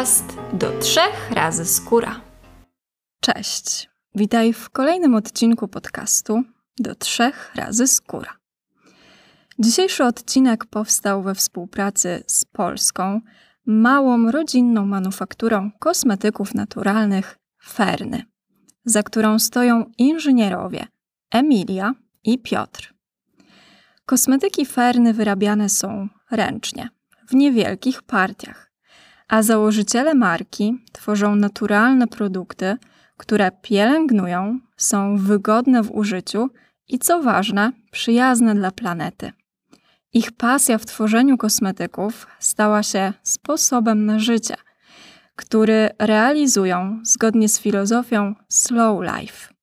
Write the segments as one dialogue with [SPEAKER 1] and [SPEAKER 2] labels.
[SPEAKER 1] podcast do trzech razy skóra.
[SPEAKER 2] Cześć. Witaj w kolejnym odcinku podcastu do trzech razy skóra. Dzisiejszy odcinek powstał we współpracy z polską, małą rodzinną manufakturą kosmetyków naturalnych Ferny, za którą stoją inżynierowie Emilia i Piotr. Kosmetyki Ferny wyrabiane są ręcznie, w niewielkich partiach, a założyciele marki tworzą naturalne produkty, które pielęgnują, są wygodne w użyciu i co ważne, przyjazne dla planety. Ich pasja w tworzeniu kosmetyków stała się sposobem na życie, który realizują zgodnie z filozofią Slow Life.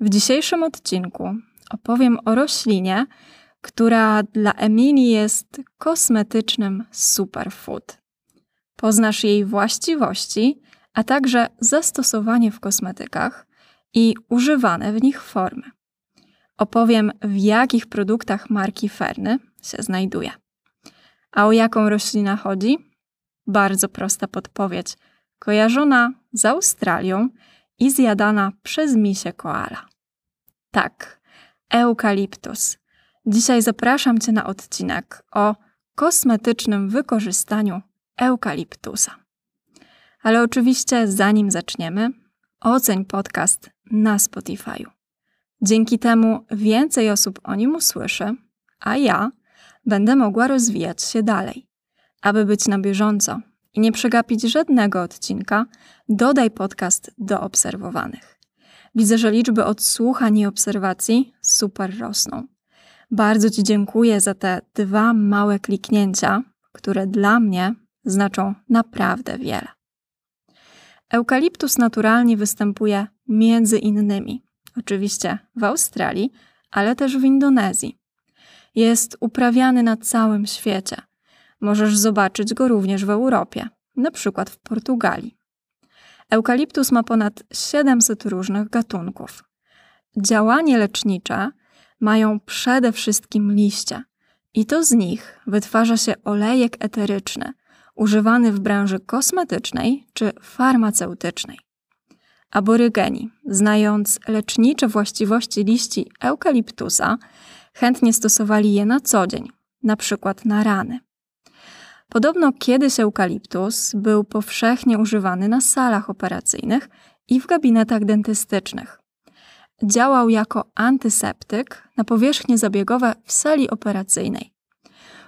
[SPEAKER 2] W dzisiejszym odcinku opowiem o roślinie, która dla Emilii jest kosmetycznym superfood. Poznasz jej właściwości, a także zastosowanie w kosmetykach i używane w nich formy. Opowiem, w jakich produktach marki Ferny się znajduje. A o jaką roślinę chodzi? Bardzo prosta podpowiedź. Kojarzona z Australią i zjadana przez misie koala. Tak, eukaliptus. Dzisiaj zapraszam Cię na odcinek o kosmetycznym wykorzystaniu eukaliptusa. Ale oczywiście, zanim zaczniemy, oceń podcast na Spotify. Dzięki temu więcej osób o nim usłyszy, a ja będę mogła rozwijać się dalej. Aby być na bieżąco i nie przegapić żadnego odcinka, dodaj podcast do obserwowanych. Widzę, że liczby odsłuchań i obserwacji super rosną. Bardzo Ci dziękuję za te dwa małe kliknięcia, które dla mnie znaczą naprawdę wiele. Eukaliptus naturalnie występuje między innymi, oczywiście w Australii, ale też w Indonezji. Jest uprawiany na całym świecie. Możesz zobaczyć go również w Europie, na przykład w Portugalii. Eukaliptus ma ponad 700 różnych gatunków. Działanie lecznicze mają przede wszystkim liście, i to z nich wytwarza się olejek eteryczny, używany w branży kosmetycznej czy farmaceutycznej. Aborygeni, znając lecznicze właściwości liści eukaliptusa, chętnie stosowali je na co dzień, na przykład na rany. Podobno kiedyś eukaliptus był powszechnie używany na salach operacyjnych i w gabinetach dentystycznych. Działał jako antyseptyk na powierzchnie zabiegowe w sali operacyjnej.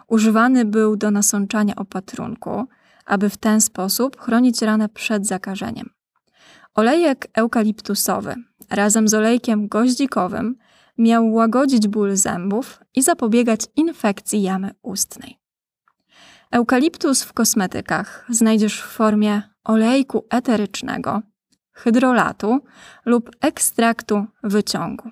[SPEAKER 2] Używany był do nasączania opatrunku, aby w ten sposób chronić ranę przed zakażeniem. Olejek eukaliptusowy razem z olejkiem goździkowym miał łagodzić ból zębów i zapobiegać infekcji jamy ustnej. Eukaliptus w kosmetykach znajdziesz w formie olejku eterycznego, hydrolatu lub ekstraktu wyciągu.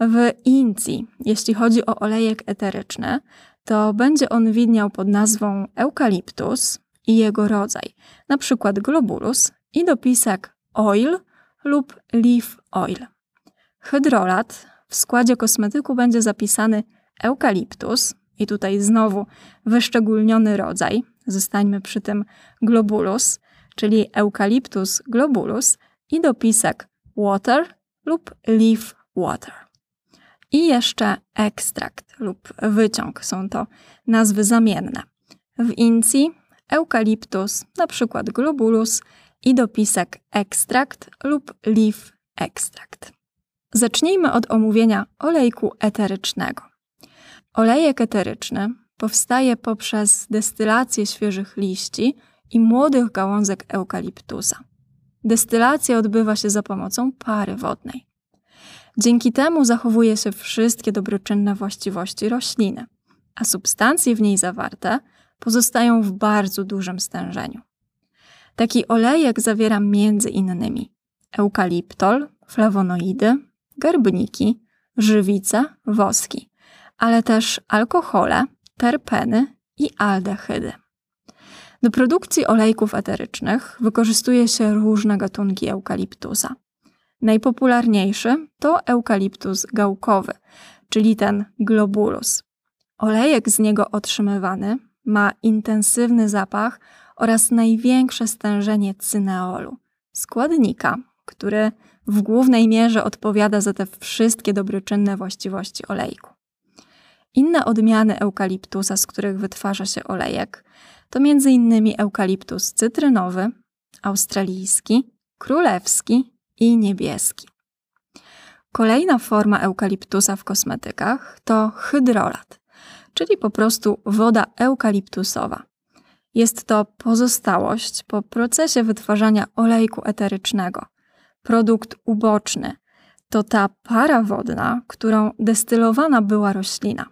[SPEAKER 2] W Indii, jeśli chodzi o olejek eteryczny, to będzie on widniał pod nazwą eukaliptus i jego rodzaj, np. globulus i dopisek oil lub leaf oil. Hydrolat w składzie kosmetyku będzie zapisany eukaliptus i tutaj znowu wyszczególniony rodzaj, zostańmy przy tym globulus, czyli eukaliptus globulus i dopisek water lub leaf water. I jeszcze ekstrakt lub wyciąg są to nazwy zamienne. W Incji eukaliptus, na przykład globulus i dopisek ekstrakt lub leaf ekstrakt. Zacznijmy od omówienia olejku eterycznego. Olejek eteryczny powstaje poprzez destylację świeżych liści i młodych gałązek eukaliptusa. Destylacja odbywa się za pomocą pary wodnej. Dzięki temu zachowuje się wszystkie dobroczynne właściwości rośliny, a substancje w niej zawarte pozostają w bardzo dużym stężeniu. Taki olejek zawiera między innymi eukaliptol, flawonoidy, garbniki, żywice, woski, ale też alkohole, terpeny i aldehydy. Do produkcji olejków eterycznych wykorzystuje się różne gatunki eukaliptusa. Najpopularniejszy to eukaliptus gałkowy, czyli ten globulus. Olejek z niego otrzymywany ma intensywny zapach oraz największe stężenie cyneolu, składnika, który w głównej mierze odpowiada za te wszystkie dobroczynne właściwości olejku. Inne odmiany eukaliptusa, z których wytwarza się olejek, to m.in. eukaliptus cytrynowy, australijski, królewski i niebieski. Kolejna forma eukaliptusa w kosmetykach to hydrolat, czyli po prostu woda eukaliptusowa. Jest to pozostałość po procesie wytwarzania olejku eterycznego. Produkt uboczny to ta para wodna, którą destylowana była roślina.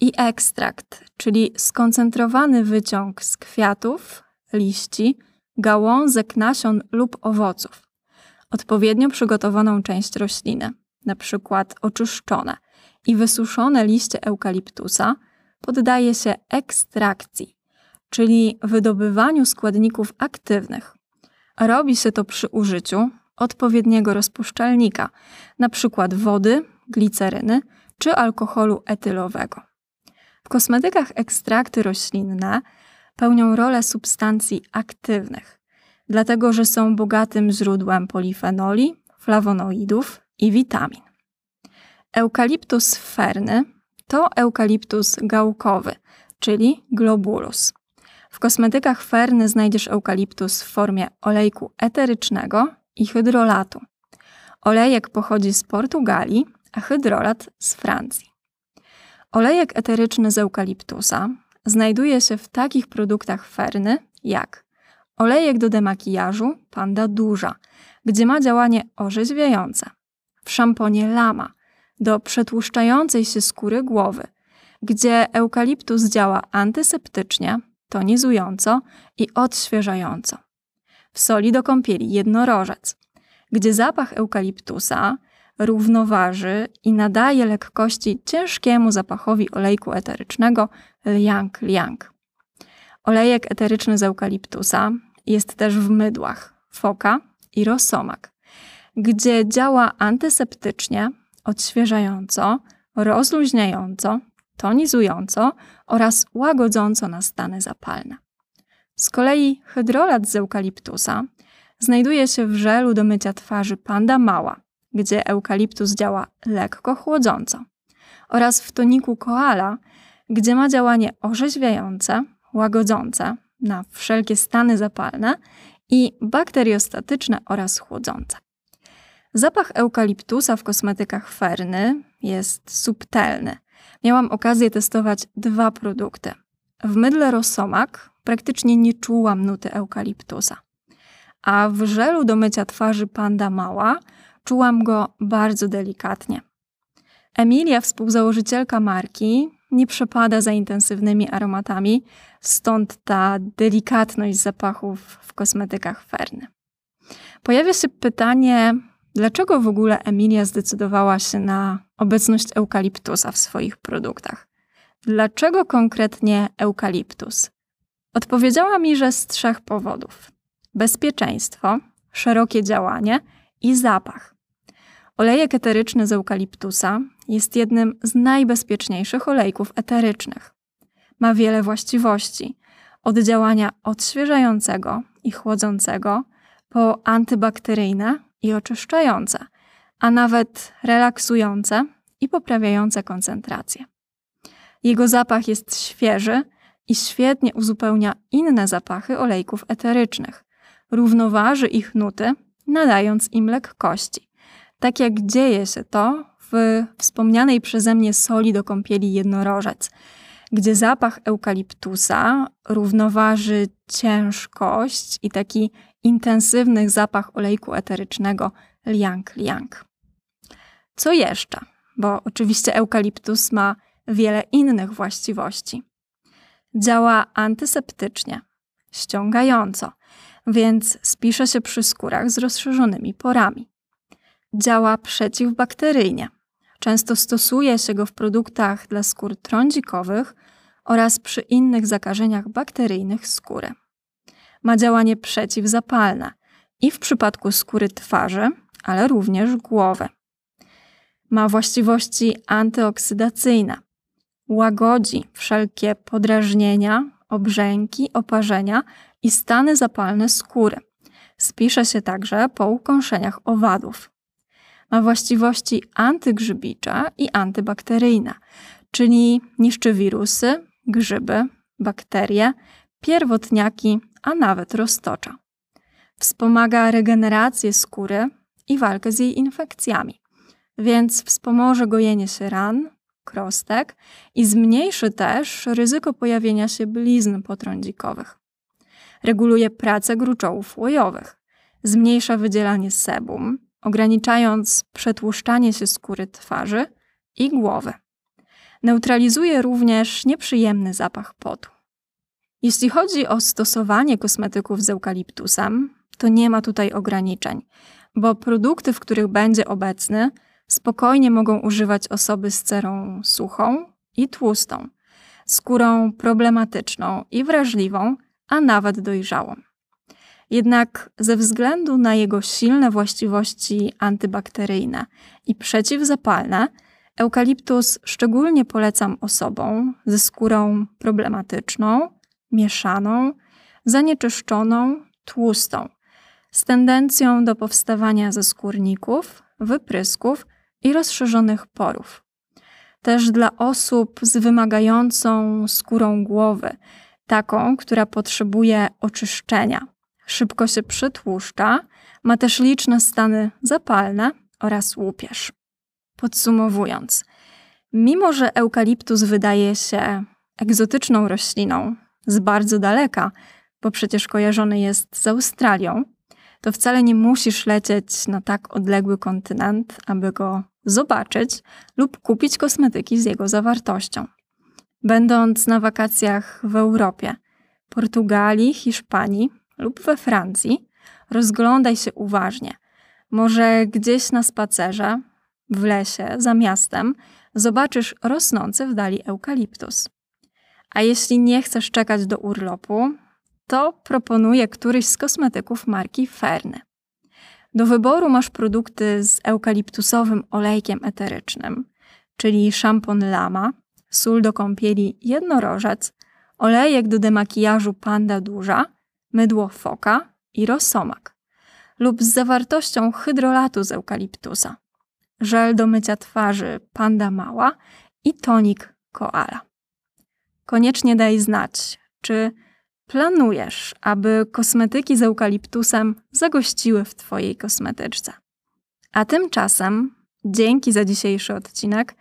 [SPEAKER 2] I ekstrakt, czyli skoncentrowany wyciąg z kwiatów, liści, gałązek, nasion lub owoców odpowiednio przygotowaną część rośliny, przykład oczyszczone i wysuszone liście eukaliptusa, poddaje się ekstrakcji, czyli wydobywaniu składników aktywnych. Robi się to przy użyciu odpowiedniego rozpuszczalnika, przykład wody, gliceryny czy alkoholu etylowego. W kosmetykach ekstrakty roślinne pełnią rolę substancji aktywnych, dlatego że są bogatym źródłem polifenoli, flawonoidów i witamin. Eukaliptus ferny to eukaliptus gałkowy, czyli globulus. W kosmetykach ferny znajdziesz eukaliptus w formie olejku eterycznego i hydrolatu. Olejek pochodzi z Portugalii, a hydrolat z Francji. Olejek eteryczny z eukaliptusa znajduje się w takich produktach ferny jak Olejek do demakijażu Panda Duża, gdzie ma działanie orzeźwiające. W szamponie Lama do przetłuszczającej się skóry głowy, gdzie eukaliptus działa antyseptycznie, tonizująco i odświeżająco. W soli do kąpieli jednorożec, gdzie zapach eukaliptusa równoważy i nadaje lekkości ciężkiemu zapachowi olejku eterycznego liang liang. Olejek eteryczny z eukaliptusa jest też w mydłach foka i rosomak, gdzie działa antyseptycznie, odświeżająco, rozluźniająco, tonizująco oraz łagodząco na stany zapalne. Z kolei hydrolat z eukaliptusa znajduje się w żelu do mycia twarzy panda mała, gdzie eukaliptus działa lekko chłodząco, oraz w toniku koala, gdzie ma działanie orzeźwiające, łagodzące na wszelkie stany zapalne i bakteriostatyczne oraz chłodzące. Zapach eukaliptusa w kosmetykach Ferny jest subtelny. Miałam okazję testować dwa produkty. W mydle Rosomak praktycznie nie czułam nuty eukaliptusa, a w żelu do mycia twarzy Panda Mała czułam go bardzo delikatnie. Emilia, współzałożycielka marki, nie przepada za intensywnymi aromatami, stąd ta delikatność zapachów w kosmetykach Ferny. Pojawia się pytanie, dlaczego w ogóle Emilia zdecydowała się na obecność eukaliptusa w swoich produktach? Dlaczego konkretnie eukaliptus? Odpowiedziała mi, że z trzech powodów: bezpieczeństwo, szerokie działanie i zapach. Olejek eteryczny z eukaliptusa jest jednym z najbezpieczniejszych olejków eterycznych. Ma wiele właściwości, od działania odświeżającego i chłodzącego po antybakteryjne i oczyszczające, a nawet relaksujące i poprawiające koncentrację. Jego zapach jest świeży i świetnie uzupełnia inne zapachy olejków eterycznych. Równoważy ich nuty, nadając im lekkości tak jak dzieje się to w wspomnianej przeze mnie soli do kąpieli jednorożec, gdzie zapach eukaliptusa równoważy ciężkość i taki intensywny zapach olejku eterycznego liang liang. Co jeszcze? Bo oczywiście eukaliptus ma wiele innych właściwości. Działa antyseptycznie, ściągająco, więc spisze się przy skórach z rozszerzonymi porami działa przeciwbakteryjnie. Często stosuje się go w produktach dla skór trądzikowych oraz przy innych zakażeniach bakteryjnych skóry. Ma działanie przeciwzapalne i w przypadku skóry twarzy, ale również głowy. Ma właściwości antyoksydacyjne. Łagodzi wszelkie podrażnienia obrzęki, oparzenia i stany zapalne skóry. Spisze się także po ukąszeniach owadów. Ma właściwości antygrzybicze i antybakteryjne, czyli niszczy wirusy, grzyby, bakterie, pierwotniaki, a nawet roztocza. Wspomaga regenerację skóry i walkę z jej infekcjami, więc wspomoże gojenie się ran, krostek i zmniejszy też ryzyko pojawienia się blizn potrądzikowych. Reguluje pracę gruczołów łojowych, zmniejsza wydzielanie sebum, ograniczając przetłuszczanie się skóry twarzy i głowy. Neutralizuje również nieprzyjemny zapach potu. Jeśli chodzi o stosowanie kosmetyków z eukaliptusem, to nie ma tutaj ograniczeń, bo produkty, w których będzie obecny, spokojnie mogą używać osoby z cerą suchą i tłustą, skórą problematyczną i wrażliwą, a nawet dojrzałą. Jednak ze względu na jego silne właściwości antybakteryjne i przeciwzapalne, eukaliptus szczególnie polecam osobom ze skórą problematyczną, mieszaną, zanieczyszczoną, tłustą, z tendencją do powstawania ze skórników, wyprysków i rozszerzonych porów. Też dla osób z wymagającą skórą głowy, taką, która potrzebuje oczyszczenia, szybko się przytłuszcza, ma też liczne stany zapalne oraz łupież. Podsumowując, mimo że eukaliptus wydaje się egzotyczną rośliną z bardzo daleka, bo przecież kojarzony jest z Australią, to wcale nie musisz lecieć na tak odległy kontynent, aby go zobaczyć lub kupić kosmetyki z jego zawartością. Będąc na wakacjach w Europie, Portugalii, Hiszpanii lub we Francji, rozglądaj się uważnie. Może gdzieś na spacerze, w lesie, za miastem, zobaczysz rosnący w dali eukaliptus. A jeśli nie chcesz czekać do urlopu, to proponuję któryś z kosmetyków marki Ferny. Do wyboru masz produkty z eukaliptusowym olejkiem eterycznym, czyli szampon lama, sól do kąpieli jednorożec, olejek do demakijażu panda duża, mydło foka i rosomak lub z zawartością hydrolatu z eukaliptusa, żel do mycia twarzy panda mała i tonik koala. Koniecznie daj znać, czy planujesz, aby kosmetyki z eukaliptusem zagościły w Twojej kosmetyczce. A tymczasem dzięki za dzisiejszy odcinek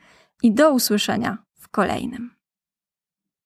[SPEAKER 2] i do usłyszenia w kolejnym.